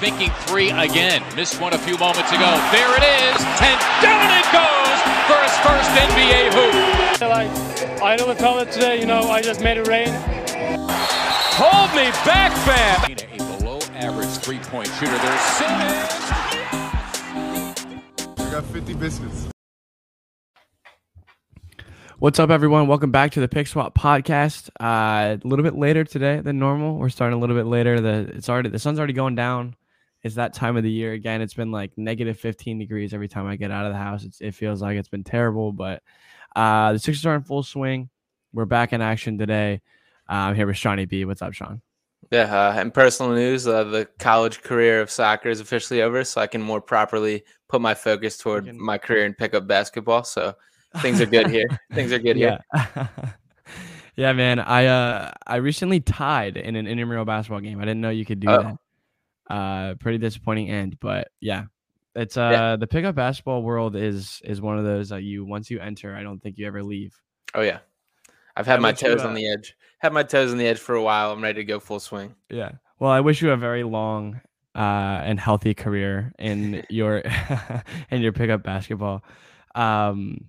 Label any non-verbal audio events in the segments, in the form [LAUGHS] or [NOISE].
thinking three again. Missed one a few moments ago. There it is, and down it goes for his first NBA hoop. Like, I know we felt it today, you know, I just made it rain. Hold me back, fam. A below average three point shooter. There's Simmons. I got 50 biscuits. What's up, everyone? Welcome back to the Pick Swap podcast. Uh, a little bit later today than normal. We're starting a little bit later. The it's already the sun's already going down. It's that time of the year again. It's been like negative 15 degrees every time I get out of the house. It's, it feels like it's been terrible, but uh, the Sixers are in full swing. We're back in action today. Uh, I'm here with Shawnee B. What's up, Sean? Yeah, uh, and personal news: uh, the college career of soccer is officially over, so I can more properly put my focus toward can- my career in pickup basketball. So [LAUGHS] things are good here. things are good here. yeah. [LAUGHS] yeah, man. I uh I recently tied in an intramural basketball game. I didn't know you could do Oh. that. Uh pretty disappointing end, but yeah. It's uh Yeah. the pickup basketball world is is one of those that you once you enter, I don't think you ever leave. Oh yeah, I've had I my wish you, toes uh, on the edge. Had my toes on the edge for a while. I'm ready to go full swing. Yeah. Well, I wish you a very long uh and healthy career in [LAUGHS] your [LAUGHS] in your pickup basketball. Um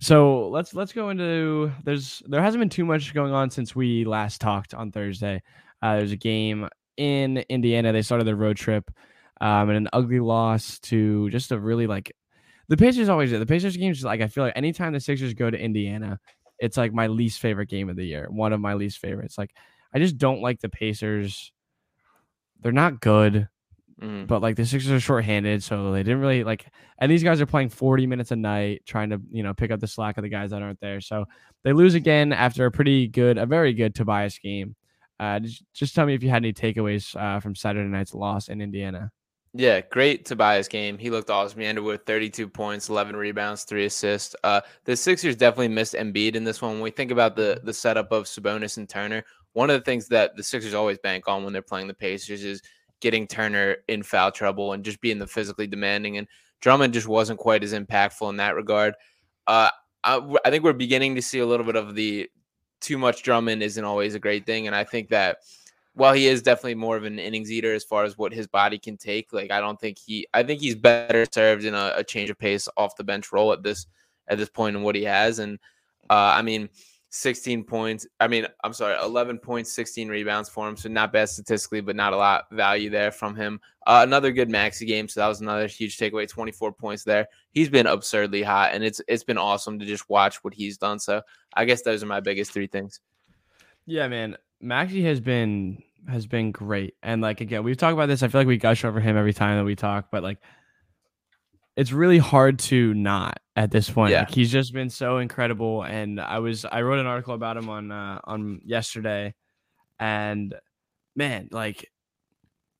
so let's let's go into there's there hasn't been too much going on since we last talked on Thursday. Uh there's a game in Indiana. They started their road trip um and an ugly loss to just a really like the Pacers always do. The Pacers games like I feel like anytime the Sixers go to Indiana, it's like my least favorite game of the year. One of my least favorites. Like I just don't like the Pacers. They're not good, Mhm. but like the Sixers are shorthanded, so they didn't really like. And these guys are playing 40 minutes a night, trying to you know pick up the slack of the guys that aren't there. So they lose again after a pretty good, a very good Tobias game. Uh, just, tell me if you had any takeaways uh, from Saturday night's loss in Indiana. Yeah, great Tobias game. He looked awesome. He ended with 32 points, 11 rebounds, three assists. Uh, the Sixers definitely missed Embiid in this one. When we think about the the setup of Sabonis and Turner, one of the things that the Sixers always bank on when they're playing the Pacers is getting Turner in foul trouble and just being the physically demanding. And Drummond just wasn't quite as impactful in that regard. Uh, I, I think we're beginning to see a little bit of the too much Drummond isn't always a great thing, and I think that while he is definitely more of an innings eater as far as what his body can take, like I don't think he I think he's better served in a, a change of pace off the bench role at this at this point in what he has. And uh I mean 16 points. I mean, I'm sorry, 11 points, 16 rebounds for him. So not bad statistically, but not a lot value there from him. Uh, another good Maxey game. So that was another huge takeaway. 24 points there. He's been absurdly hot, and it's it's been awesome to just watch what he's done. So I guess those are my biggest three things. Yeah, man. Maxey has been has been great. And like again, we've talked about this. I feel like we gush over him every time that we talk, but like it's really hard to not at this point. Yeah. Like he's just been so incredible. And I was I wrote an article about him on uh on yesterday and man, like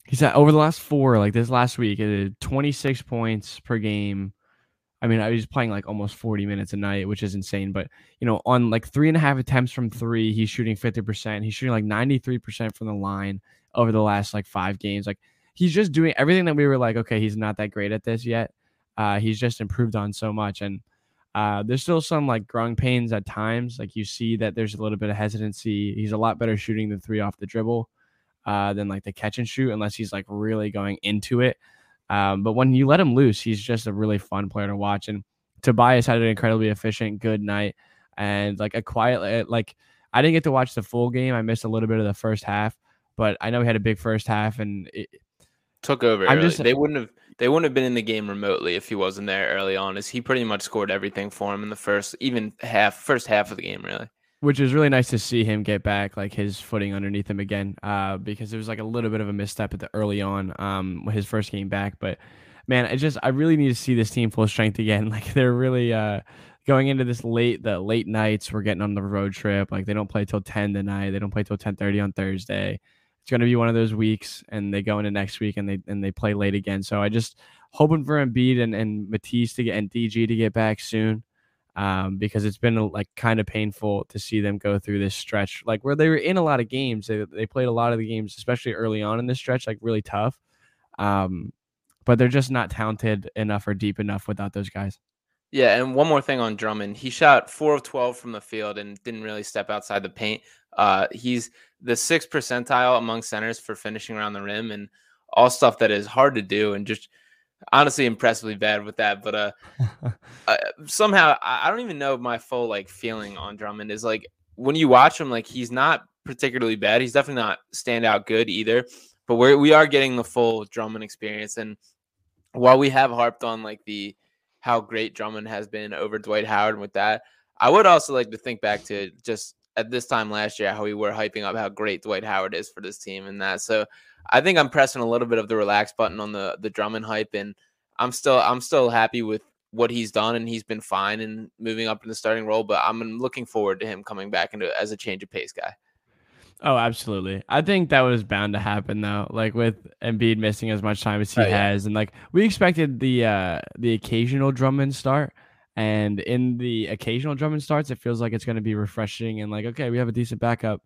he's at over the last four, like this last week, uh, 26 points per game. I mean, I was playing like almost 40 minutes a night, which is insane. But you know, on like three and a half attempts from three, he's shooting 50%. He's shooting like 93% from the line over the last like five games. Like he's just doing everything that we were like, okay, he's not that great at this yet. Uh, he's just improved on so much. And uh, there's still some like growing pains at times. Like you see that there's a little bit of hesitancy. He's a lot better shooting the three off the dribble uh, than like the catch and shoot, unless he's like really going into it. Um, but when you let him loose, he's just a really fun player to watch. And Tobias had an incredibly efficient, good night, and like a quiet, like I didn't get to watch the full game. I missed a little bit of the first half, but I know he had a big first half, and it, took over. I'm early. just- they wouldn't have they wouldn't have been in the game remotely if he wasn't there early on. As he pretty much scored everything for him in the first even half first half of the game really. which is really nice to see him get back like his footing underneath him again uh because it was like a little bit of a misstep at the early on um his first game back but man i just i really need to see this team full strength again [LAUGHS] like they're really uh going into this late the late nights we're getting on the road trip like they don't play till 10 tonight they don't play till 10:30 on thursday it's going to be one of those weeks and they go into next week and they and they play late again so i just hoping for Embiid and and Matisse to get and DG to get back soon um, because it's been like kind of painful to see them go through this stretch, like where they were in a lot of games. They, they played a lot of the games, especially early on in this stretch, like really tough. Um, but they're just not talented enough or deep enough without those guys. Yeah, and one more thing on Drummond. He shot four of 12 from the field and didn't really step outside the paint. Uh, he's the sixth percentile among centers for finishing around the rim. And all stuff that is hard to do and just honestly impressively bad with that. But uh, [LAUGHS] uh somehow I, I don't even know my full like feeling on Drummond is like when you watch him, like he's not particularly bad. He's definitely not standout good either. But we're we are getting the full Drummond experience. And while we have harped on like the how great Drummond has been over Dwight Howard and with that, I would also like to think back to just at this time last year how we were hyping up how great Dwight Howard is for this team and that. So I think I'm pressing a little bit of the relax button on the the Drummond hype, and I'm still I'm still happy with what he's done, and he's been fine and moving up in the starting role. But I'm looking forward to him coming back into as a change of pace guy. Oh, absolutely. I think that was bound to happen though. Like with Embiid missing as much time as he oh, yeah. has, and like we expected the uh the occasional Drummond start. And in the occasional Drummond starts, it feels like it's going to be refreshing and like, okay, we have a decent backup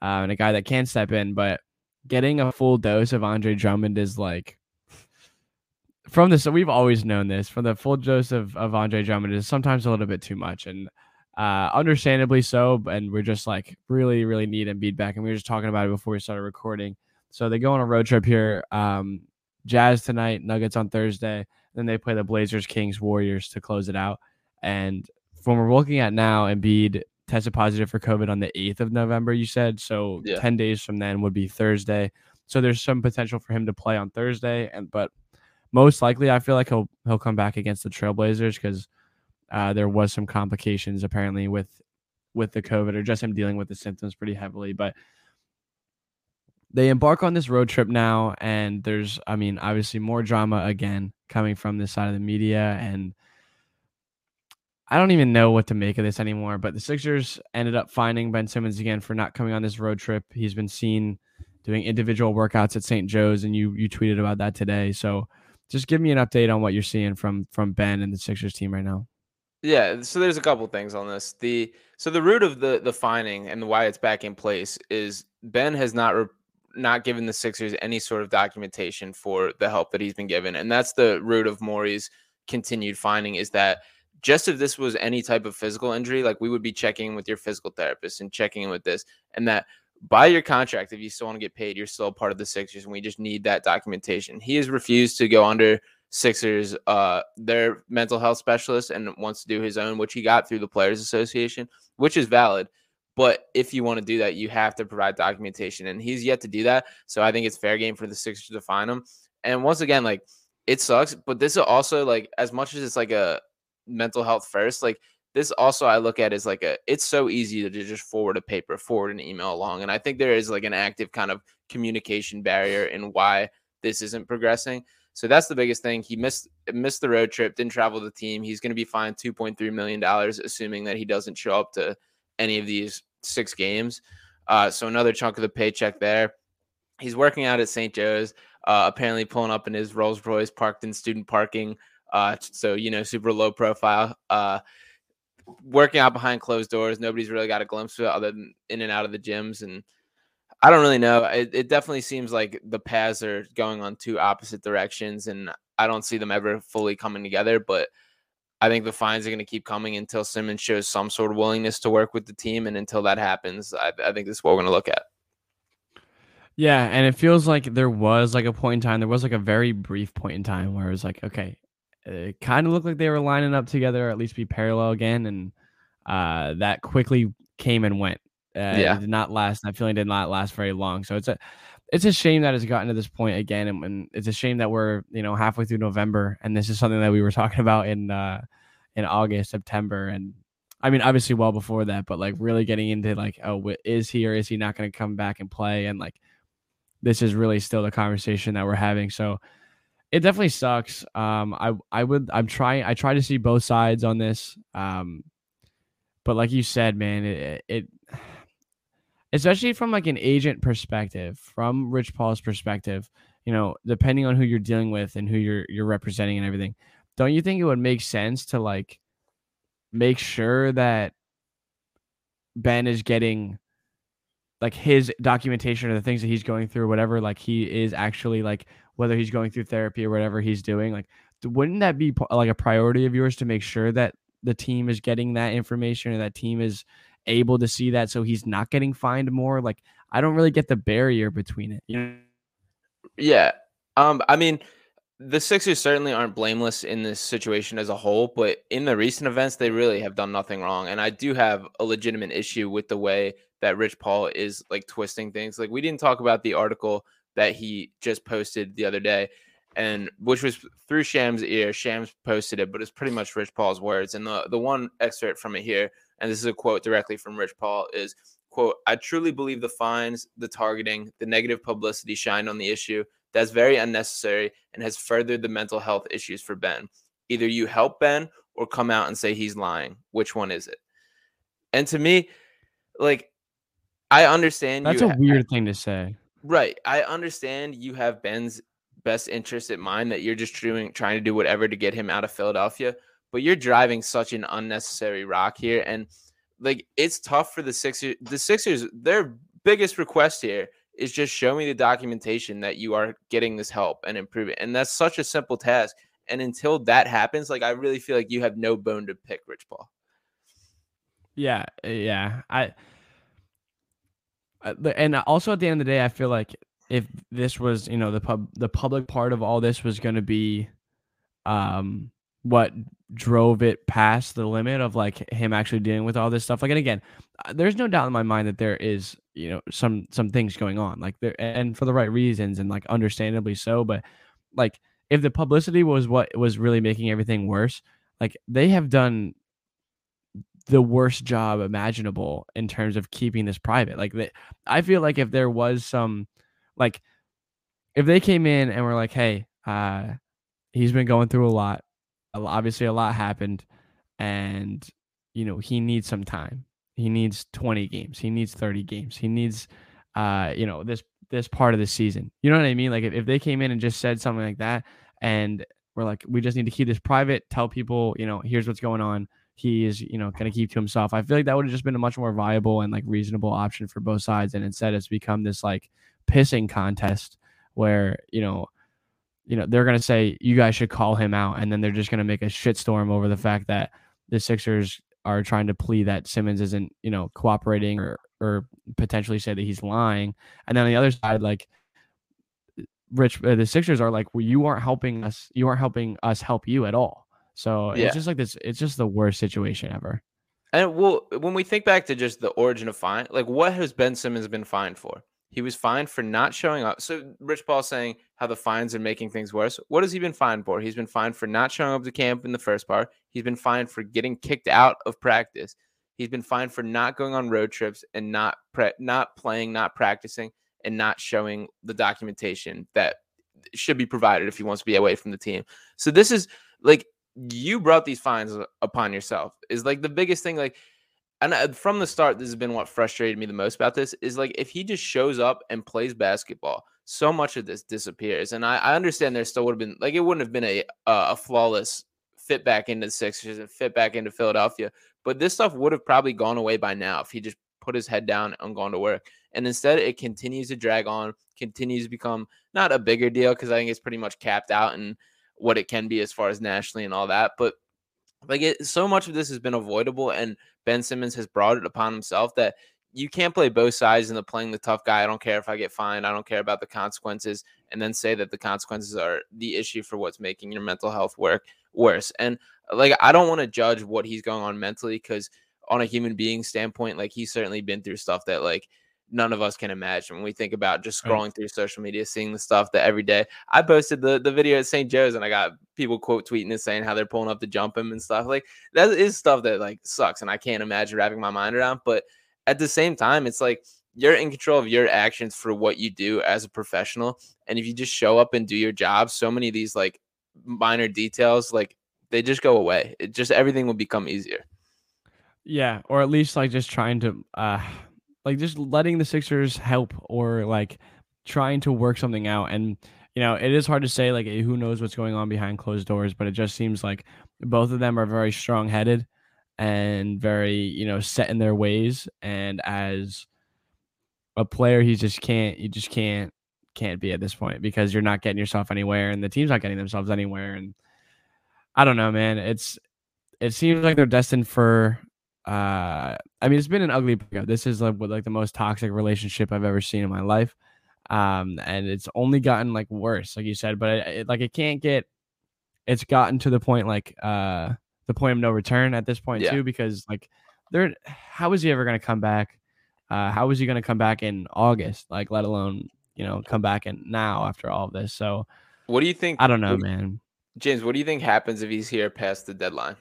uh, and a guy that can step in. But getting a full dose of Andre Drummond is like from this. So we've always known this from the full dose of, of Andre Drummond is sometimes a little bit too much, and uh, understandably so. And we're just like really, really need Embiid back. And we were just talking about it before we started recording. So they go on a road trip here. Um, Jazz tonight, Nuggets on Thursday. Then they play the Blazers, Kings, Warriors to close it out. And from we're looking at now, Embiid tested positive for COVID on the 8th of November, you said. So yeah. 10 days from then would be Thursday. So there's some potential for him to play on Thursday. And but most likely I feel like he'll he'll come back against the Trailblazers because uh, there was some complications apparently with with the COVID or just him dealing with the symptoms pretty heavily. But they embark on this road trip now, and there's, I mean, obviously more drama again coming from this side of the media, and I don't even know what to make of this anymore. But the Sixers ended up finding Ben Simmons again for not coming on this road trip. He's been seen doing individual workouts at St. Joe's, and you you tweeted about that today. So just give me an update on what you're seeing from from Ben and the Sixers team right now. Yeah, so there's a couple things on this. The so the root of the the finding and why it's back in place is Ben has not re- not given the Sixers any sort of documentation for the help that he's been given, and that's the root of Morey's continued finding is that just if this was any type of physical injury, like we would be checking with your physical therapist and checking in with this, and that by your contract, if you still want to get paid, you're still part of the Sixers, and we just need that documentation. He has refused to go under Sixers, uh, their mental health specialist, and wants to do his own, which he got through the Players Association, which is valid. But if you want to do that, you have to provide documentation, and he's yet to do that. So I think it's fair game for the Sixers to find him. And once again, like it sucks, but this is also like as much as it's like a mental health first. Like this also I look at as like a it's so easy to just forward a paper, forward an email along. And I think there is like an active kind of communication barrier in why this isn't progressing. So that's the biggest thing. He missed missed the road trip, didn't travel the team. He's going to be fined 2.3 million dollars, assuming that he doesn't show up to any of these six games. Uh, so another chunk of the paycheck there. He's working out at St. Joe's, uh, apparently pulling up in his Rolls Royce parked in student parking uh, so you know, super low profile. Uh, working out behind closed doors. Nobody's really got a glimpse of it other than in and out of the gyms. And I don't really know. It, it definitely seems like the paths are going on two opposite directions, and I don't see them ever fully coming together. But I think the fines are going to keep coming until Simmons shows some sort of willingness to work with the team, and until that happens, I, I think this is what we're going to look at. Yeah, and it feels like there was like a point in time, there was like a very brief point in time where it was like, okay, it kind of looked like they were lining up together, or at least be parallel again, and uh, that quickly came and went. Uh, yeah, it did not last. That feeling did not last very long. So it's a it's a shame that it's gotten to this point again, and, and, it's a shame that we're you know halfway through November, and this is something that we were [LAUGHS] talking about in uh, in August, September, and I mean obviously well before that, but like really getting into like oh is he or is he not going to come back and play, and like this is really still the conversation that we're having. So it definitely sucks. Um, I I would I'm trying I try to see both sides on this. Um, but like you said, man, it, it especially from like an agent perspective, from Rich Paul's perspective, you know, depending on who you're dealing with and who you're you're representing and everything, don't you think it would make sense to like make sure that Ben is getting like his documentation or the things that he's going through, whatever, like he is actually like whether he's going through therapy or whatever he's doing, like wouldn't that be like a priority of yours to make sure that the team is getting that information or that team is able to see that so he's not getting fined more? Like I don't really get the barrier between it. You know? Yeah. Um, I mean, the Sixers certainly aren't blameless in this situation as a whole, but in the recent events, they really have done nothing wrong. And I do have a legitimate issue with the way that Rich Paul is like twisting things. Like we didn't talk about the article that he just posted the other day, and which was through Shams' ear. Shams posted it, but it's pretty much Rich Paul's words. And the the one excerpt from it here, and this is a quote directly from Rich Paul, is quote, I truly believe the fines, the targeting, the negative publicity shine on the issue that's very unnecessary and has furthered the mental health issues for Ben. Either you help Ben or come out and say he's lying. Which one is it? And to me, like, I understand. That's a weird thing to say. Right. I understand you have Ben's best interest in mind that you're just doing, trying to do whatever to get him out of Philadelphia, but you're driving such an unnecessary rock here. And like, it's tough for the Sixers. The Sixers, their biggest request here is just show me the documentation that you are getting this help and improving. And that's such a simple task. And until that happens, like I really feel like you have no bone to pick, Rich Paul. Yeah, eh, yeah. I uh, and also at the end of the day, I feel like if this was, you know, the pub the public part of all this was going to be um what drove it past the limit of like him actually dealing with all this stuff. Like, and again, uh, there's no doubt in my mind that there is, you know, some some things going on, like there, and for the right reasons, and like understandably so. But like, if the publicity was what was really making everything worse, like they have done the worst job imaginable in terms of keeping this private. Like, they, I feel like if there was some, like, if they came in and were like, "Hey, uh, he's been going through a lot obviously a lot happened and you know he needs some time. He needs 20 games. He needs 30 games. He needs uh you know this this part of the season. You know what i mean? Like if, if they came in and just said something like that and we're like we just need to keep this private tell people you know here's what's going on. He is you know going to keep to himself. I feel like that would have just been a much more viable and like reasonable option for both sides and instead it's become this like pissing contest where you know you know, they're going to say, you guys should call him out. And then they're just going to make a shitstorm over the fact that the Sixers are trying to plea that Simmons isn't, you know, cooperating or, or potentially say that he's lying. And then on the other side, like, Rich, uh, the Sixers are like, well, you aren't helping us. You aren't helping us help you at all. So yeah. it's just like this. It's just the worst situation ever. And well, when we think back to just the origin of fine, like what has Ben Simmons been fined for? He was fined for not showing up. So Rich Paul saying how the fines are making things worse. What has he been fined for? He's been fined for not showing up to camp in the first part. He's been fined for getting kicked out of practice. He's been fined for not going on road trips and not pre- not playing, not practicing, and not showing the documentation that should be provided if he wants to be away from the team. So this is like you brought these fines upon yourself. Is like the biggest thing. Like and uh, from the start, this has been what frustrated me the most about this is like if he just shows up and plays basketball, so much of this disappears. And I, I understand there still would have been like it wouldn't have been a uh, a flawless fit back into the Sixers and fit back into Philadelphia, but this stuff would have probably gone away by now if he just put his head down and gone to work. And instead, it continues to drag on, continues to become not a bigger deal because I think it's pretty much capped out and what it can be as far as nationally and all that. But like it, so much of this has been avoidable, and Ben Simmons has brought it upon himself that you can't play both sides in the playing the tough guy. I don't care if I get fined. I don't care about the consequences, and then say that the consequences are the issue for what's making your mental health work worse. And uh, like I don't want to judge what he's going on mentally because on a human being standpoint, like he's certainly been through stuff that like none of us can imagine when we think about just scrolling right. through social media, seeing the stuff that every day. I posted the, the video at St. Joe's and I got people quote tweeting and saying how they're pulling up to jump him and stuff. Like that is stuff that like sucks and I can't imagine wrapping my mind around. But at the same time, it's like you're in control of your actions for what you do as a professional. And if you just show up and do your job, so many of these like minor details, like they just go away. It just everything will become easier. Yeah, or at least like just trying to uh like just letting the Sixers help or like trying to work something out. And you know, it is hard to say like who knows what's going on behind closed doors, but it just seems like both of them are very strong headed and very you know set in their ways. And as a player, he just can't. You just can't can't be at this point because you're not getting yourself anywhere, and the team's not getting themselves anywhere. And I don't know, man. It's it seems like they're destined for uh, I mean, it's been an ugly breakup. This is like like the most toxic relationship I've ever seen in my life. Um, and it's only gotten like worse, like you said, but it, it, like it can't get. It's gotten to the point like uh the point of no return at this point Yeah. too, because like there, how is he ever going to come back? Uh, how is he going to come back in August? Like, let alone you know come back in now after all of this. So What do you think? I don't know, what- man. James, what do you think happens if he's here past the deadline?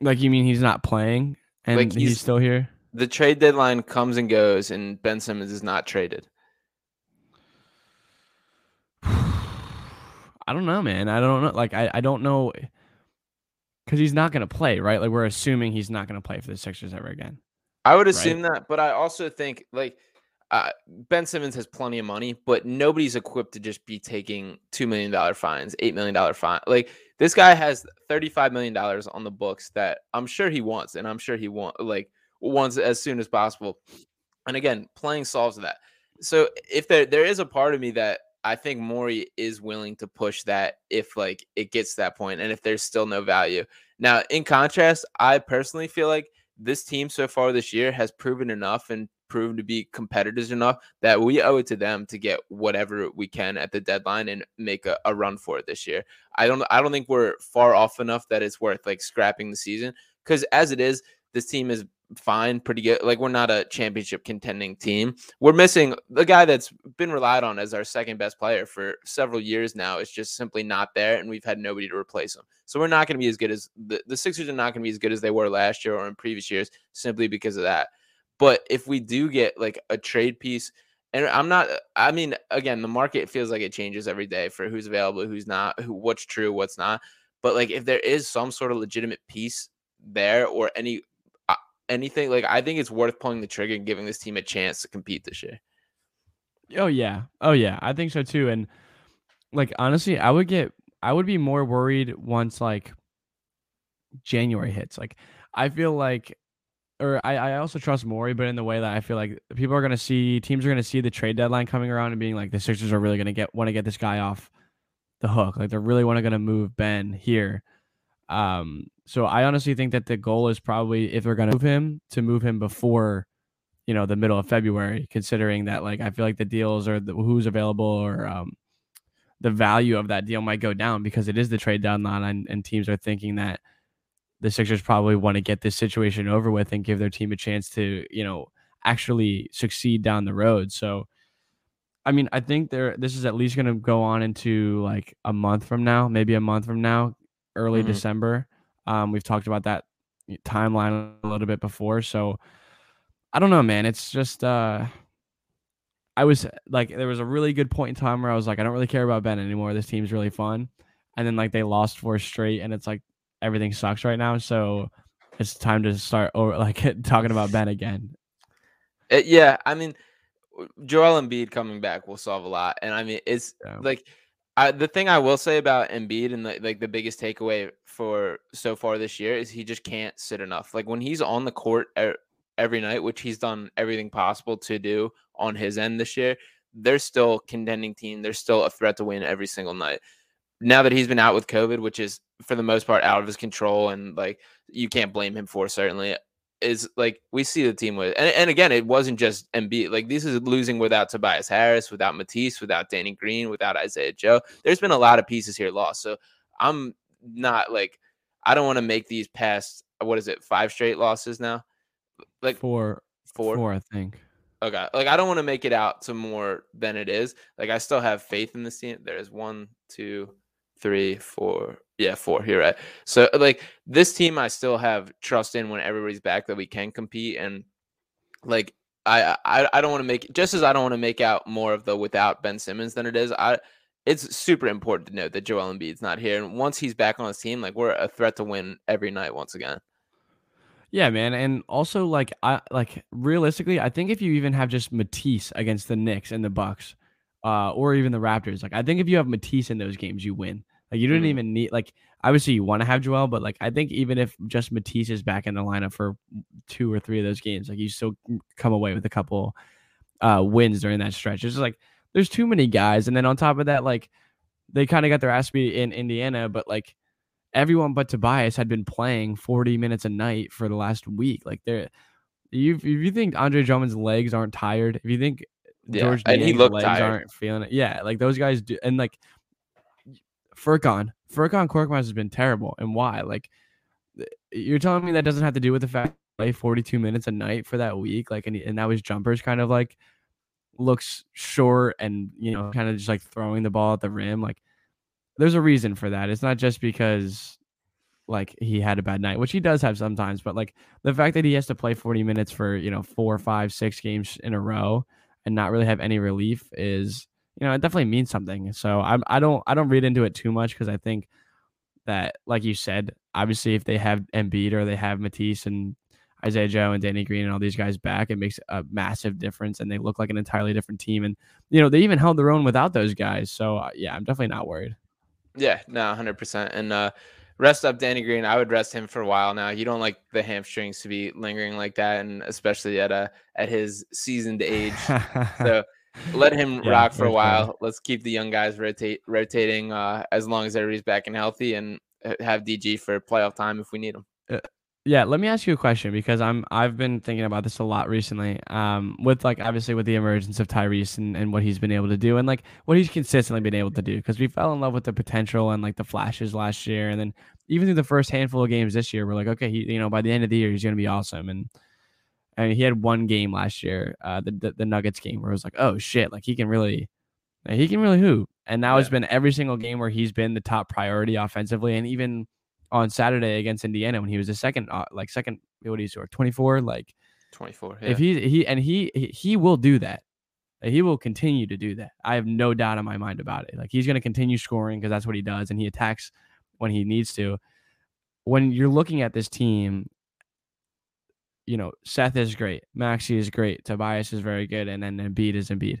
Like, you mean he's not playing and Like, he's, he's- still here? The trade deadline comes and goes, and Ben Simmons is not traded. [SIGHS] I don't know, man. I don't know. Like, I, I don't know because he's not going to play, right? Like, we're assuming he's not going to play for the Sixers ever again. I would assume that, but I also think like uh, Ben Simmons has plenty of money, but nobody's equipped to just be taking two million dollar fines, eight million dollar fine. Like this guy has thirty five million dollars on the books that I'm sure he wants, and I'm sure he want like wants as soon as possible. And again, playing solves that. So if there there is a part of me that I think Morey is willing to push that if like it gets to that point, and if there's still no value. Now, in contrast, I personally feel like this team so far this year has proven enough and proven to be competitors enough that we owe it to them to get whatever we can at the deadline and make a, a run for it this year. I don't I don't think we're far off enough that it's worth like scrapping the season because as it is, this team is fine, pretty good. Like we're not a championship contending team. We're missing the guy that's been relied on as our second best player for several years now. It's just simply not there, and we've had nobody to replace him. So we're not going to be as good as the, the Sixers are not going to be as good as they were last year or in previous years simply because of that. But if we do get like a trade piece, and I'm not, I mean, again, the market feels like it changes every day for who's available, who's not, who, what's true, what's not. But like, if there is some sort of legitimate piece there or any uh, anything, like I think it's worth pulling the trigger and giving this team a chance to compete this year. Oh yeah. Oh yeah. I think so too. And like honestly, I would get I would be more worried once like January hits. Like I feel like or I, I also trust Morey, but in the way that I feel like people are gonna see teams are gonna see the trade deadline coming around and being like the Sixers are really gonna get want to get this guy off the hook. Like they're really want to gonna move Ben here. Um so I honestly think that the goal is probably if they're gonna move him to move him before you know the middle of February, considering that like I feel like the deals or the, who's available or um, the value of that deal might go down because it is the trade deadline and, and teams are thinking that the Sixers probably want to get this situation over with and give their team a chance to you know actually succeed down the road. So, I mean, I think there this is at least going to go on into like a month from now, maybe a month from now, early Mhm. December. Um, we've talked about that timeline a little bit before, so. I don't know, man. It's just uh I was like there was a really good point in time where I was like, I don't really care about Ben anymore. This team's really fun. And then like they lost four straight and it's like everything sucks right now. So it's time to start over [LAUGHS] like talking about Ben again. Uh, yeah, I mean, Joel Embiid coming back will solve a lot, and I mean, it's Yeah. like I, the thing I will say about Embiid and the, like the biggest takeaway for so far this year is he just can't sit enough. Like when he's on the court e- every night, which he's done everything possible to do on his end this year, they're still contending team. They're still a threat to win every single night. Now that he's been out with COVID, which is for the most part out of his control, and like you can't blame him for certainly is like we see the team with and, and again it wasn't just Embiid like this is losing without Tobias Harris without Matisse without Danny Green without Isaiah Joe. There's been a lot of pieces here lost. So I'm not like I don't want to make these past what is it five straight losses now? Like Four, four? Four, I think. okay like I don't want to make it out to more than it is. Like I still have faith in this team. There's one two three four yeah four you're right so uh, like this team i still have trust in when everybody's back that we can compete and like i i, I don't want to make just as i don't want to make out more of the without ben simmons than it is i it's super important to note that Joel Embiid's not here, and once he's back on his team, like we're a threat to win every night once again. Yeah, man, and also like I like realistically, I think if you even have just Matisse against the Knicks and the Bucks, uh, or even the Raptors, like I think if you have Matisse in those games, you win. Like you don't Mhm. even need like obviously you want to have Joel, but like I think even if just Matisse is back in the lineup for two or three of those games, like you still come away with a couple uh wins during that stretch. It's just like there's too many guys, and then on top of that, like they kind of got their ass beat in Indiana, but like everyone but Tobias had been playing 40 minutes a night for the last week. Like they're you if you think Andre Drummond's legs aren't tired, if you think Yeah, Georges Niang looked legs tired. aren't feeling it. Yeah, like those guys do, and like Furkan, Furkan Korkmaz has been terrible, and why? Like you're telling me that doesn't have to do with the fact played 42 minutes a night for that week, like, and, he- and now his jumpers kind of like looks short and you know kind of just like throwing the ball at the rim. Like there's a reason for that. It's not just because like he had a bad night, which he does have sometimes, but like the fact that he has to play 40 minutes for, you know, four, five, six games in a row and not really have any relief is, you know, it definitely means something. So I'm I don't I don't read into it too much because I think that, like you said, obviously if they have Embiid or they have Matisse and Isaiah Joe and Danny Green and all these guys back, it makes a massive difference and they look like an entirely different team. And, you know, they even held their own without those guys. So uh, yeah, I'm definitely not worried. Yeah, no, hundred percent. And uh, rest up Danny Green. I would rest him for a while now. You don't like the hamstrings to be lingering like that, and especially at a at his seasoned age. So [LAUGHS] let him Yeah, rock for a while. Let's keep the young guys rotate rotating uh, as long as everybody's back and healthy, and uh, have DG for playoff time if we need him. Yeah, let me ask you a question because I'm I've been thinking about this a lot recently. Um, with like obviously with the emergence of Tyrese and, and what he's been able to do and like what he's consistently been able to do because we fell in love with the potential and like the flashes last year and then even through the first handful of games this year we're like okay he you know by the end of the year he's gonna be awesome and and he had one game last year uh the the, the Nuggets game where it was like oh shit like he can really he can really hoop and now it's Yeah. been every single game where he's been the top priority offensively and even on Saturday against Indiana when he was the second, uh, like second, what do you score? Twenty four. Like Twenty four. if he he and he he- he will do that. He will continue to do that. I have no doubt in my mind about it. Like he's going to continue scoring because that's what he does, and he attacks when he needs to. When you're looking at this team, you know Seth is great, Maxey is great, Tobias is very good, and then Embiid is Embiid.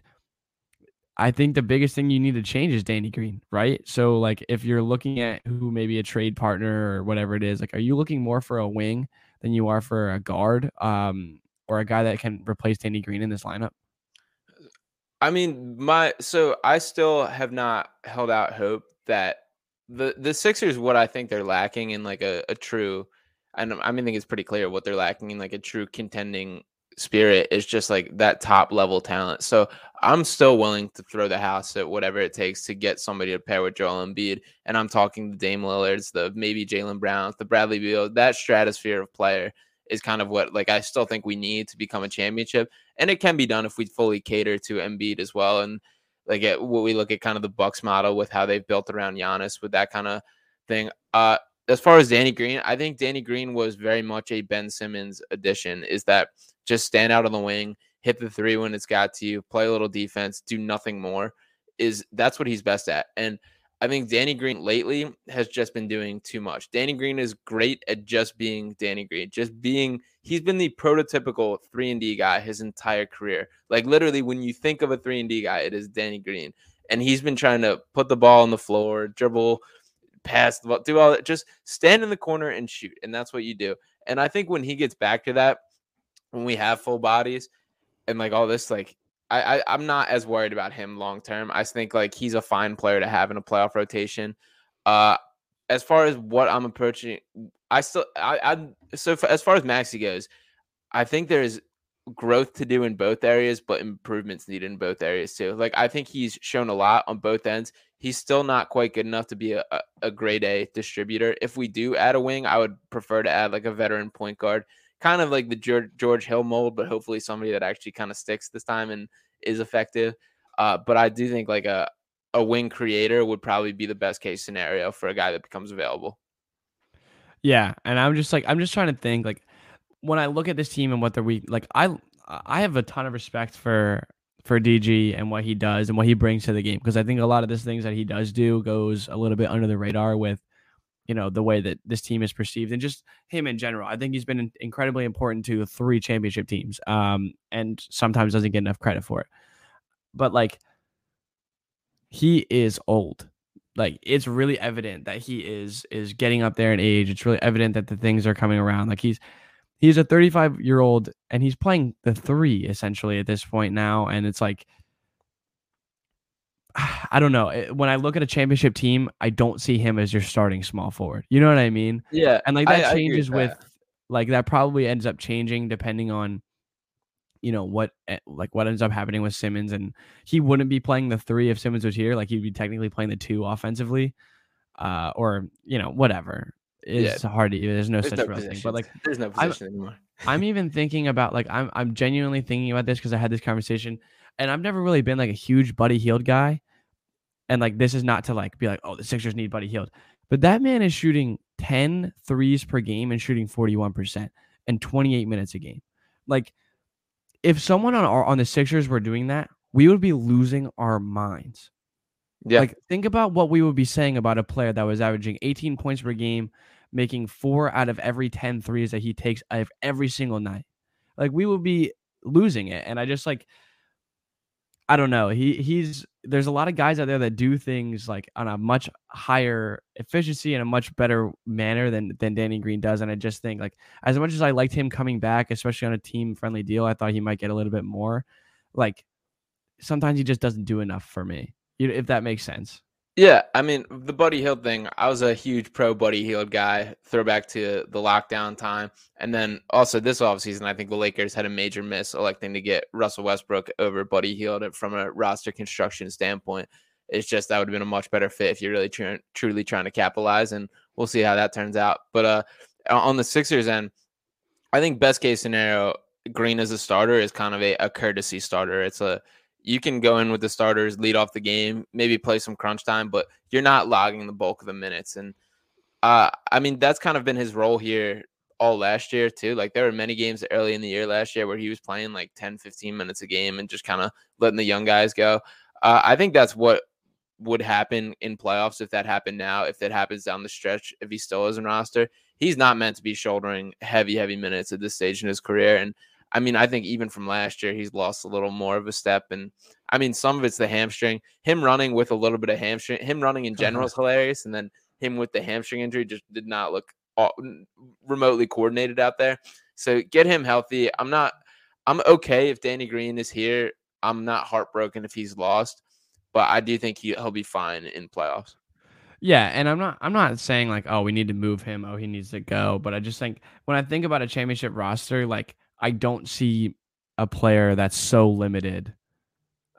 I think the biggest thing you need to change is Danny Green, right? So like if you're looking at who maybe a trade partner or whatever it is, like are you looking more for a wing than you are for a guard, um, or a guy that can replace Danny Green in this lineup? I mean, my so I still have not held out hope that the the Sixers what I think they're lacking in like a, a true and I mean I think it's pretty clear what they're lacking in like a true contending spirit is just like that top level talent. So I'm still willing to throw the house at whatever it takes to get somebody to pair with Joel Embiid. And I'm talking the Dame Lillards, the maybe Jaylen Browns, the Bradley Beal, that stratosphere of player is kind of what like I still think we need to become a championship and it can be done if we fully cater to Embiid as well. And like at what we look at kind of the Bucks model with how they've built around Giannis with that kind of thing. Uh, as far as Danny Green, I think Danny Green was very much a Ben Simmons addition. Is that just stand out on the wing, hit the three when it's got to you, play a little defense, do nothing more. Is that's what he's best at. And I think Danny Green lately has just been doing too much. Danny Green is great at just being Danny Green, just being. He's been the prototypical three and D guy his entire career. Like literally, when you think of a three and D guy, it is Danny Green, and he's been trying to put the ball on the floor, dribble, pass the ball, do all that. Just stand in the corner and shoot, and that's what you do. And I think when he gets back to that, when we have full bodies and like all this, like I, I I'm not as worried about him long term. I think like he's a fine player to have in a playoff rotation. Uh, as far as what I'm approaching, I still I I so as far as Maxey goes, I think there's growth to do in both areas, but improvements needed in both areas too. Like I think he's shown a lot on both ends. He's still not quite good enough to be a, a, a grade A distributor. If we do add a wing, I would prefer to add like a veteran point guard, kind of like the George, George Hill mold, but hopefully somebody that actually kind of sticks this time and is effective. Uh, but I do think like a a wing creator would probably be the best case scenario for a guy that becomes available. Yeah, and I'm just like I'm just trying to think like when I look at this team and what they're weak, like I I have a ton of respect for for DG and what he does and what he brings to the game because I think a lot of these things that he does do goes a little bit under the radar with you know the way that this team is perceived and just him in general. I think he's been incredibly important to three championship teams um and sometimes doesn't get enough credit for it. But like he is old like it's really evident that he is is getting up there in age it's really evident that the things are coming around like he's he's a 35 year old and he's playing the three essentially at this point now and it's like i don't know when i look at a championship team i don't see him as your starting small forward you know what i mean Yeah, and like that I changes with with like that probably ends up changing depending on you know what eh, like what ends up happening with Simmons and he wouldn't be playing the 3 if Simmons was here, like he'd be technically playing the 2 offensively. Uh or, you know, whatever. It's Yeah. hard to there's no There's such no thing. But like there's no I'm- position anymore. I'm even thinking about like I'm I'm genuinely thinking about this because I had this conversation and I've never really been like a huge Buddy Hield guy. And like this is not to like be like, oh, the Sixers need Buddy Hield. But that man is shooting 10 threes per game and shooting 41% and 28 minutes a game. Like if someone on our on the Sixers were doing that, we would be losing our minds. Yeah. Like think about what we would be saying about a player that was averaging 18 points per game, making 4 out of every 10 threes that he takes every single night. Like we would be losing it and I just like I don't know. He he's there's a lot of guys out there that do things like on a much higher efficiency and a much better manner than than Danny Green does. And I just think like as much as I liked him coming back, especially on a team friendly deal, I thought he might get a little bit more. Like sometimes he just doesn't do enough for me. If that makes sense. Yeah, I mean the Buddy Hield thing. I was a huge pro Buddy Hield guy. Throwback to the lockdown time, and then also this offseason, I think the Lakers had a major miss electing to get Russell Westbrook over Buddy Hield from a roster construction standpoint. It's just that would have been a much better fit if you're really trying, truly trying to capitalize, and we'll see how that turns out. But uh, on the Sixers end, I think best case scenario, Green as a starter is kind of a, a courtesy starter. It's a you can go in with the starters, lead off the game, maybe play some crunch time, but you're not logging the bulk of the minutes. And uh, I mean, that's kind of been his role here all last year, too. Like there were many games early in the year last year where he was playing like 10, 15 minutes a game and just kind of letting the young guys go. Uh, I think that's what would happen in playoffs if that happened now, if that happens down the stretch, if he still is in roster. He's not meant to be shouldering heavy, heavy minutes at this stage in his career. And I mean, I think even from last year, he's lost a little more of a step. And I mean, some of it's the hamstring. Him running with a little bit of hamstring, him running in general [LAUGHS] is hilarious. And then him with the hamstring injury just did not look all, remotely coordinated out there. So get him healthy. I'm not, I'm okay if Danny Green is here. I'm not heartbroken if he's lost, but I do think he, he'll be fine in playoffs. Yeah, and I'm not I'm not saying like oh we need to move him, oh he needs to go, but I just think when I think about a championship roster, like I don't see a player that's so limited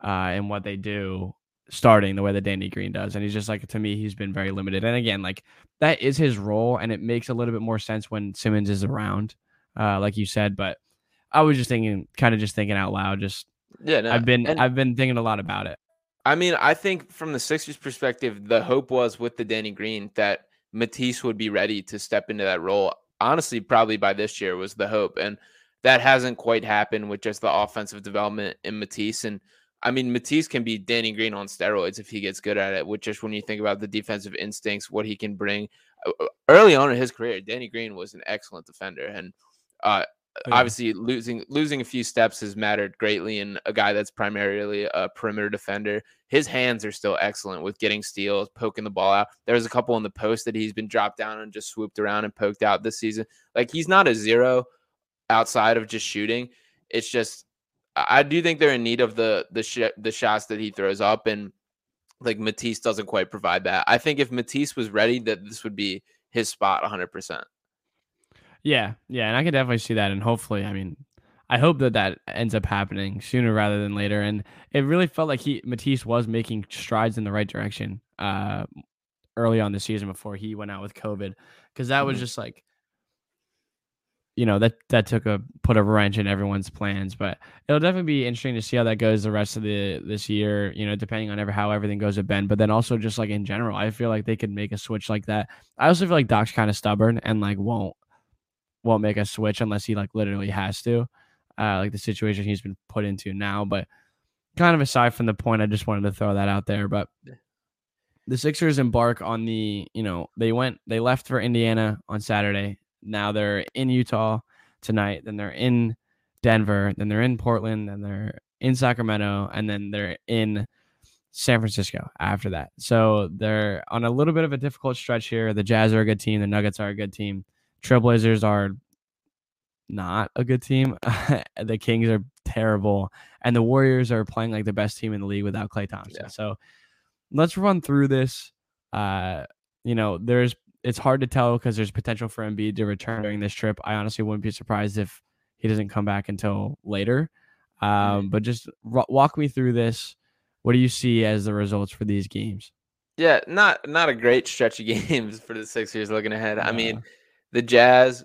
uh in what they do starting the way that Danny Green does. And he's just like to me, he's been very limited. And again, like that is his role and it makes a little bit more sense when Simmons is around, uh, like you said. But I was just thinking kind of just thinking out loud, just Yeah, no, I've been and- I've been thinking a lot about it. I mean, I think from the Sixers' perspective, the hope was with the Danny Green that Matisse would be ready to step into that role. Honestly, probably by this year was the hope. And that hasn't quite happened with just the offensive development in Matisse. And I mean, Matisse can be Danny Green on steroids if he gets good at it, which just when you think about the defensive instincts, what he can bring. Uh, Early on in his career, Danny Green was an excellent defender. And uh, Yeah. obviously losing losing a few steps has mattered greatly in a guy that's primarily a perimeter defender his hands are still excellent with getting steals poking the ball out there's a couple in the post that he's been dropped down and just swooped around and poked out this season like he's not a zero outside of just shooting it's just i do think they're in need of the the sh- the shots that he throws up and like matisse doesn't quite provide that i think if matisse was ready that this would be his spot 100% Yeah, yeah, and I can definitely see that, and hopefully, I mean, I hope that that ends up happening sooner rather than later. And it really felt like he Matisse was making strides in the right direction uh, early on the season before he went out with COVID, because that was Mhm. just like, you know, that that took a put a wrench in everyone's plans. But it'll definitely be interesting to see how that goes the rest of the this year. You know, depending on ever how everything goes at Ben, but then also just like in general, I feel like they could make a switch like that. I also feel like Doc's kind of stubborn and like won't won't make a switch unless he like literally has to, uh, like the situation he's been put into now. But kind of aside from the point, I just wanted to throw that out there. But the Sixers embark on the, you know, they went, they left for Indiana on Saturday. Now they're in Utah tonight. Then they're in Denver. Then they're in Portland. Then they're in Sacramento. And then they're in San Francisco after that. So they're on a little bit of a difficult stretch here. The Jazz are a good team. The Nuggets are a good team. Trailblazers are not a good team. [LAUGHS] the Kings are terrible, and the Warriors are playing like the best team in the league without Klay Thompson. Yeah. So let's run through this. Uh, you know, there's it's hard to tell because there's potential for Embiid to return during this trip. I honestly wouldn't be surprised if he doesn't come back until later. Um, but just ro- walk me through this. What do you see as the results for these games? Yeah, not not a great stretch of [LAUGHS] games for the Sixers looking ahead. I mean, the Jazz.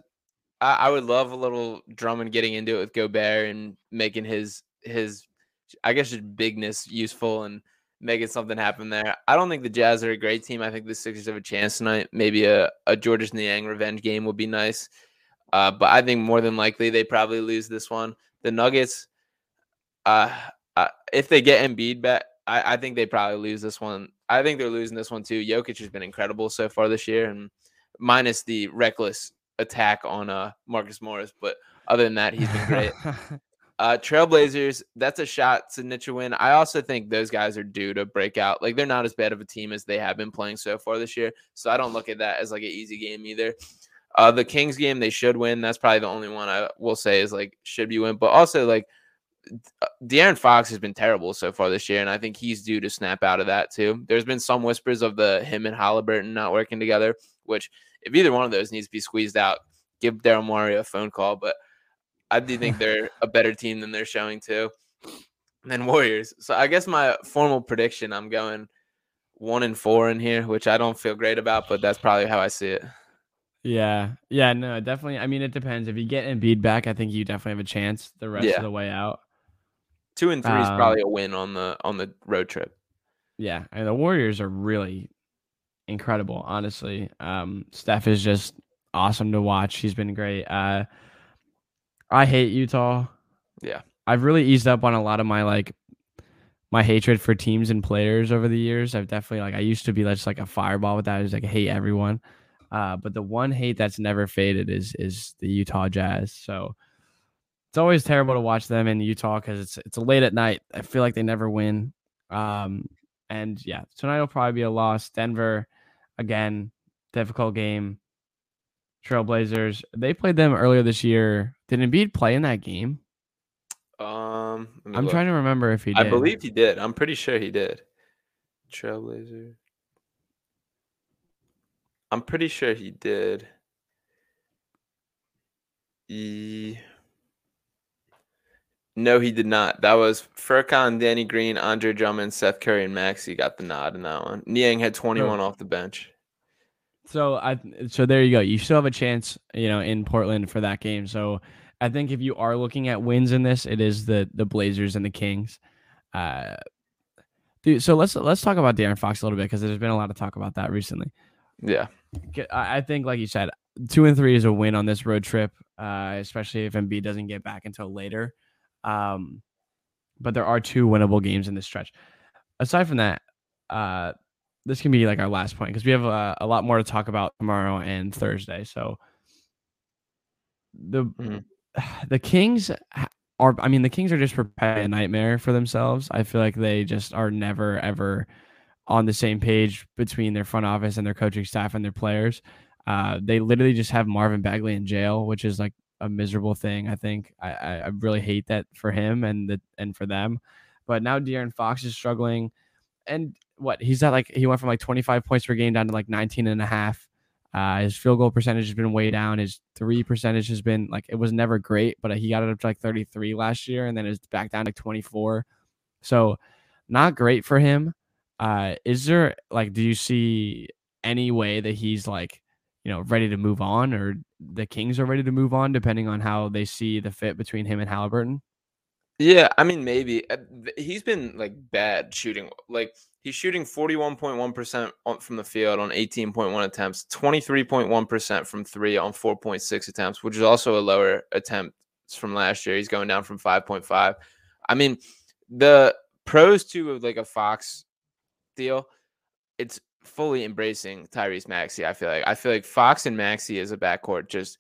I, I would love a little Drummond getting into it with Gobert and making his his, I guess, just bigness useful and making something happen there. I don't think the Jazz are a great team. I think the Sixers have a chance tonight. Maybe a a Georges Niang revenge game would be nice. Uh, but I think more than likely they probably lose this one. The Nuggets, uh, uh if they get Embiid back, I, I think they probably lose this one. I think they're losing this one too. Jokic has been incredible so far this year, and minus the reckless attack on uh Marcus Morris. But other than that, he's been great. [LAUGHS] Uh, Trailblazers, that's a shot to win. I also think those guys are due to break out. Like they're not as bad of a team as they have been playing so far this year. So I don't look at that as like an easy game either. Uh, the Kings game they should win. That's probably the only one I will say is like should be win. But also like uh, De'Aaron Fox has been terrible so far this year, and I think he's due to snap out of that too. There's been some whispers of the him and Halliburton not working together, which if either one of those needs to be squeezed out, give Daryl Morey a phone call. But I do think [LAUGHS] they're a better team than they're showing to Than Warriors. So I guess my formal prediction, I'm going one and four in here, which I don't feel great about, but that's probably how I see it. yeah, yeah, no, definitely. I mean, it depends. If you get Embiid back, I think you definitely have a chance the rest Yeah. of the way out. Two and three is Um, probably a win on the on the road trip. Yeah, and the Warriors are really incredible, honestly. Um, Steph is just awesome to watch. He's been great. Uh, I hate Utah. Yeah. I've really eased up on a lot of my like my hatred for teams and players over the years. I've definitely like I used to be just like a fireball with that. I was like hate everyone. Uh, but the one hate that's never faded is is the Utah Jazz. So it's always terrible to watch them in Utah because it's it's late at night. I feel like they never win. Um, and yeah, tonight will probably be a loss. Denver, again, difficult game. Trailblazers, they played them earlier this year. Did Embiid play in that game? Um, I'm look. trying to remember if he Did. I believe he did. I'm pretty sure he did. Trailblazer. I'm pretty sure he did. He... No, he did not. That was Furkan, Danny Green, Andre Drummond, Seth Curry, and Max. Maxey got the nod in that one. Niang had 21 off the bench. So I so there you go. You still have a chance, you know, in Portland for that game. So I think if you are looking at wins in this, it is the the Blazers and the Kings. Uh, dude, so let's let's talk about De'Aaron Fox a little bit because there's been a lot of talk about that recently. Yeah. I think, like you said, two and three is a win on this road trip, uh, especially if Embiid doesn't get back until later. Um, but there are two winnable games in this stretch. Aside from that, uh, this can be like our last point because we have uh, a lot more to talk about tomorrow and Thursday. So the Mhm. [SIGHS] the Kings are, I mean, the Kings are just preparing a nightmare for themselves. I feel like they just are never ever on the same page between their front office and their coaching staff and their players. Uh, they literally just have Marvin Bagley in jail, which is like a miserable thing. I think I, I, I really hate that for him and the and for them. But now De'Aaron Fox is struggling, and what he's at like he went from like 25 points per game down to like 19 and a half. Uh, his field goal percentage has been way down. His three percentage has been like it was never great, but he got it up to like 33 last year, and then it's back down to 24. So not great for him. Uh, is there like, do you see any way that he's like, you know, ready to move on, or the Kings are ready to move on, depending on how they see the fit between him and Halliburton? Yeah, I mean maybe Uh, he's been like bad shooting. Like he's shooting 41.1% on, from the field on 18.1 attempts, 23.1% from 3 on 4.6 attempts, which is also a lower attempt from last year. He's going down from 5.5. I mean, the pros to like a Fox deal, it's fully embracing Tyrese Maxey. I feel like I feel like Fox and Maxey as a backcourt just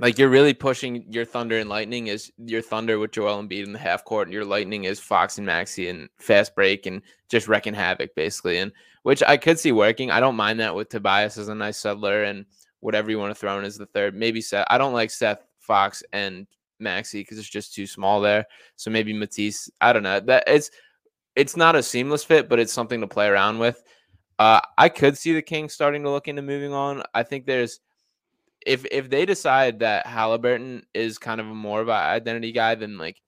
like you're really pushing your Thunder and Lightning is your Thunder with Joel Embiid in the half court, and your Lightning is Fox and Maxey and fast break and just wrecking havoc basically. And which I could see working. I don't mind that with Tobias as a nice settler and whatever you want to throw in as the third. Maybe Seth. I don't like Seth Fox and Maxey because it's just too small there. So maybe Matisse. I don't know. That it's it's not a seamless fit, but it's something to play around with. Uh, I could see the Kings starting to look into moving on. I think there's if if they decide that Halliburton is kind of more of an identity guy, then like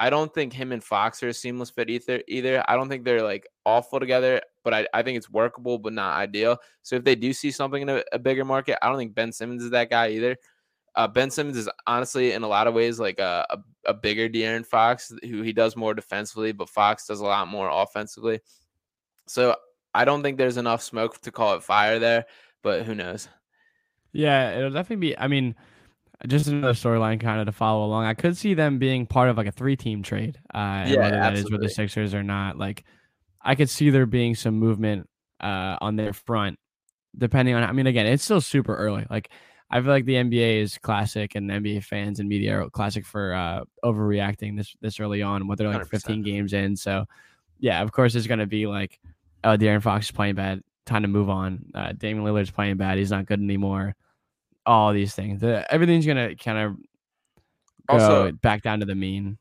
I don't think him and Fox are a seamless fit either. Either I don't think they're like awful together, but I, I think it's workable, but not ideal. So if they do see something in a, a bigger market, I don't think Ben Simmons is that guy either. Uh, ben Simmons is honestly in a lot of ways like a, a, a bigger De'Aaron Fox, who he does more defensively, but Fox does a lot more offensively. So I don't think there's enough smoke to call it fire there, but who knows? Yeah, it'll definitely be. I mean, just another storyline kind of to follow along. I could see them being part of like a three team trade. Uh, yeah, whether that is with the Sixers or not. Like, I could see there being some movement uh, on their front, depending on. I mean, again, it's still super early. Like, I feel like the NBA is classic, and NBA fans and media are classic for uh, overreacting this this early on. What they're like 100%. 15 games in, so yeah, of course, it's gonna be like, oh, De'Aaron Fox is playing bad. Time to move on. Uh, Damian Lillard's playing bad. He's not good anymore all these things. The, everything's gonna kind of also back down to the mean.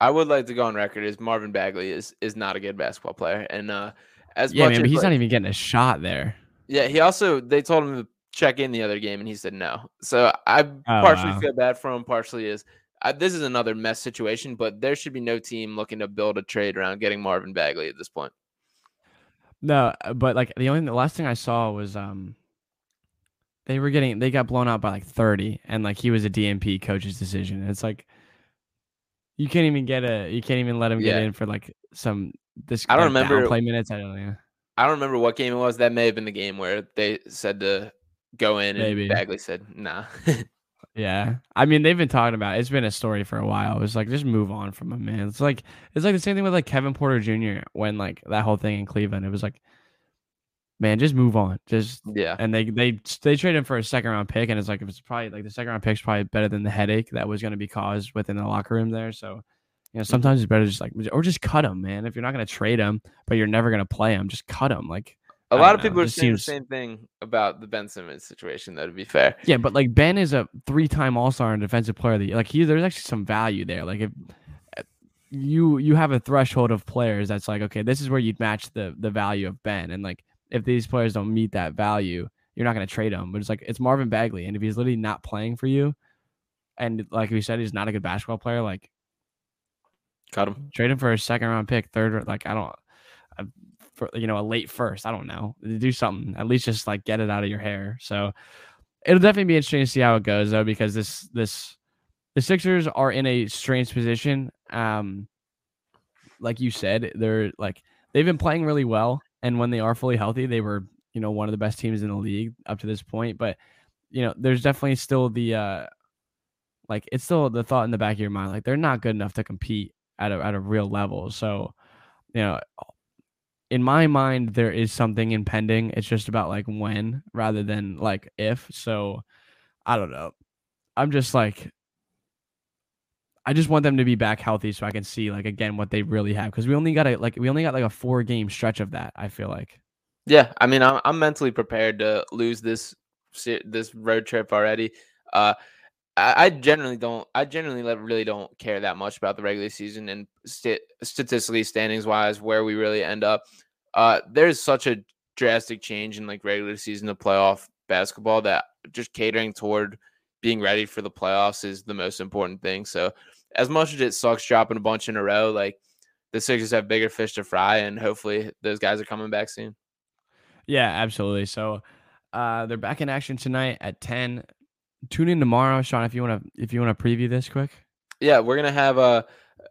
I would like to go on record as Marvin Bagley is is not a good basketball player, and uh, as yeah, man, but he's like, not even getting a shot there. Yeah, he also they told him to check in the other game, and he said no. So I Oh, partially wow. feel bad for him. Partially is I, this is another mess situation, but there should be no team looking to build a trade around getting Marvin Bagley at this point. No, uh, but like the only the last thing I saw was um they were getting they got blown out by like 30 and like he was a DNP coach's decision. It's like you can't even get a you can't even let him get in for like some this I don't remember- play minutes. I don't know. I don't remember what game it was. That may have been the game where they said to go in, and Maybe. Bagley said nah. [LAUGHS] Yeah. I mean, they've been talking about it. It's been a story for a while. It's like just move on from him, man. It's like it's like the same thing with like Kevin Porter Jr. when like that whole thing in Cleveland. It was like man, just move on. Just yeah, and they they they traded him for a second round pick, and it's like if it's probably like the second round pick's probably better than the headache that was going to be caused within the locker room there. So, you know, sometimes it's better just like or just cut him, man. If you're not going to trade him, but you're never going to play him, just cut him. Like a I lot of know, people are saying seems- the same thing about the Ben Simmons situation. That would be fair, yeah, but like Ben is a three time All Star and Defensive Player of the Year. Like he, there's actually some value there. Like if uh, you you have a threshold of players that's like okay, this is where you'd match the the value of Ben, and like if these players don't meet that value, you're not going to trade them. But it's like it's Marvin Bagley, and if he's literally not playing for you, and like we said, he's not a good basketball player, like cut him. trade him for a second round pick, third. Like I don't, uh, for you know a late first. I don't know. Do something. At least just like get it out of your hair. So it'll definitely be interesting to see how it goes though, because this this the Sixers are in a strange position. Um, like you said, they're like they've been playing really well, and when they are fully healthy, they were you know one of the best teams in the league up to this point. But you know, there's definitely still the uh, like it's still the thought in the back of your mind, like they're not good enough to compete at a at a real level. So, you know, in my mind, there is something impending. It's just about like when rather than like if. So, I don't know. I'm just like, I just want them to be back healthy so I can see like again what they really have because we only got a like we only got like a four game stretch of that. I feel like. Yeah, I mean, I'm I'm mentally prepared to lose this this road trip already. Uh, I, I generally don't. I generally really don't care that much about the regular season and sta- statistically standings wise where we really end up. Uh, there's such a drastic change in like regular season to playoff basketball that just catering toward being ready for the playoffs is the most important thing. So, as much as it sucks dropping a bunch in a row, like the Sixers have bigger fish to fry, and hopefully those guys are coming back soon. Yeah, absolutely. So, uh, they're back in action tonight at ten. Tune in tomorrow, Sean. If you want to, if you want to preview this quick. Yeah, we're gonna have uh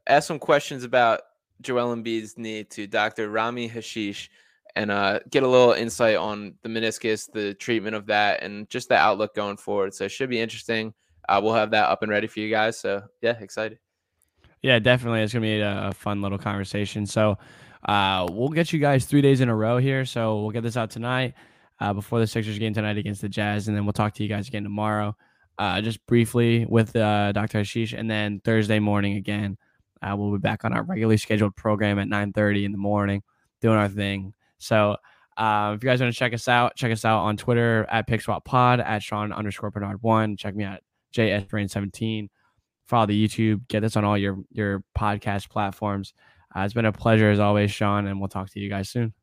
ask some questions about Joel Embiid's knee to Dr. Rami Hashish and uh get a little insight on the meniscus, the treatment of that, and just the outlook going forward. So it should be interesting. Uh, we'll have that up and ready for you guys. So yeah, excited. Yeah, definitely. It's gonna be a, a fun little conversation. So, uh, we'll get you guys three days in a row here. So we'll get this out tonight, uh, before the Sixers game tonight against the Jazz, and then we'll talk to you guys again tomorrow, uh, just briefly with uh, Dr. Hashish, and then Thursday morning again. Uh, we'll be back on our regularly scheduled program at 9:30 in the morning, doing our thing. So. Uh, if you guys want to check us out, check us out on Twitter at PickSwapPod, at Sean underscore Bernard one. Check me out, JSBrain17 follow the YouTube, get this on all your your podcast platforms. Uh, it's been a pleasure as always, Sean, and we'll talk to you guys soon.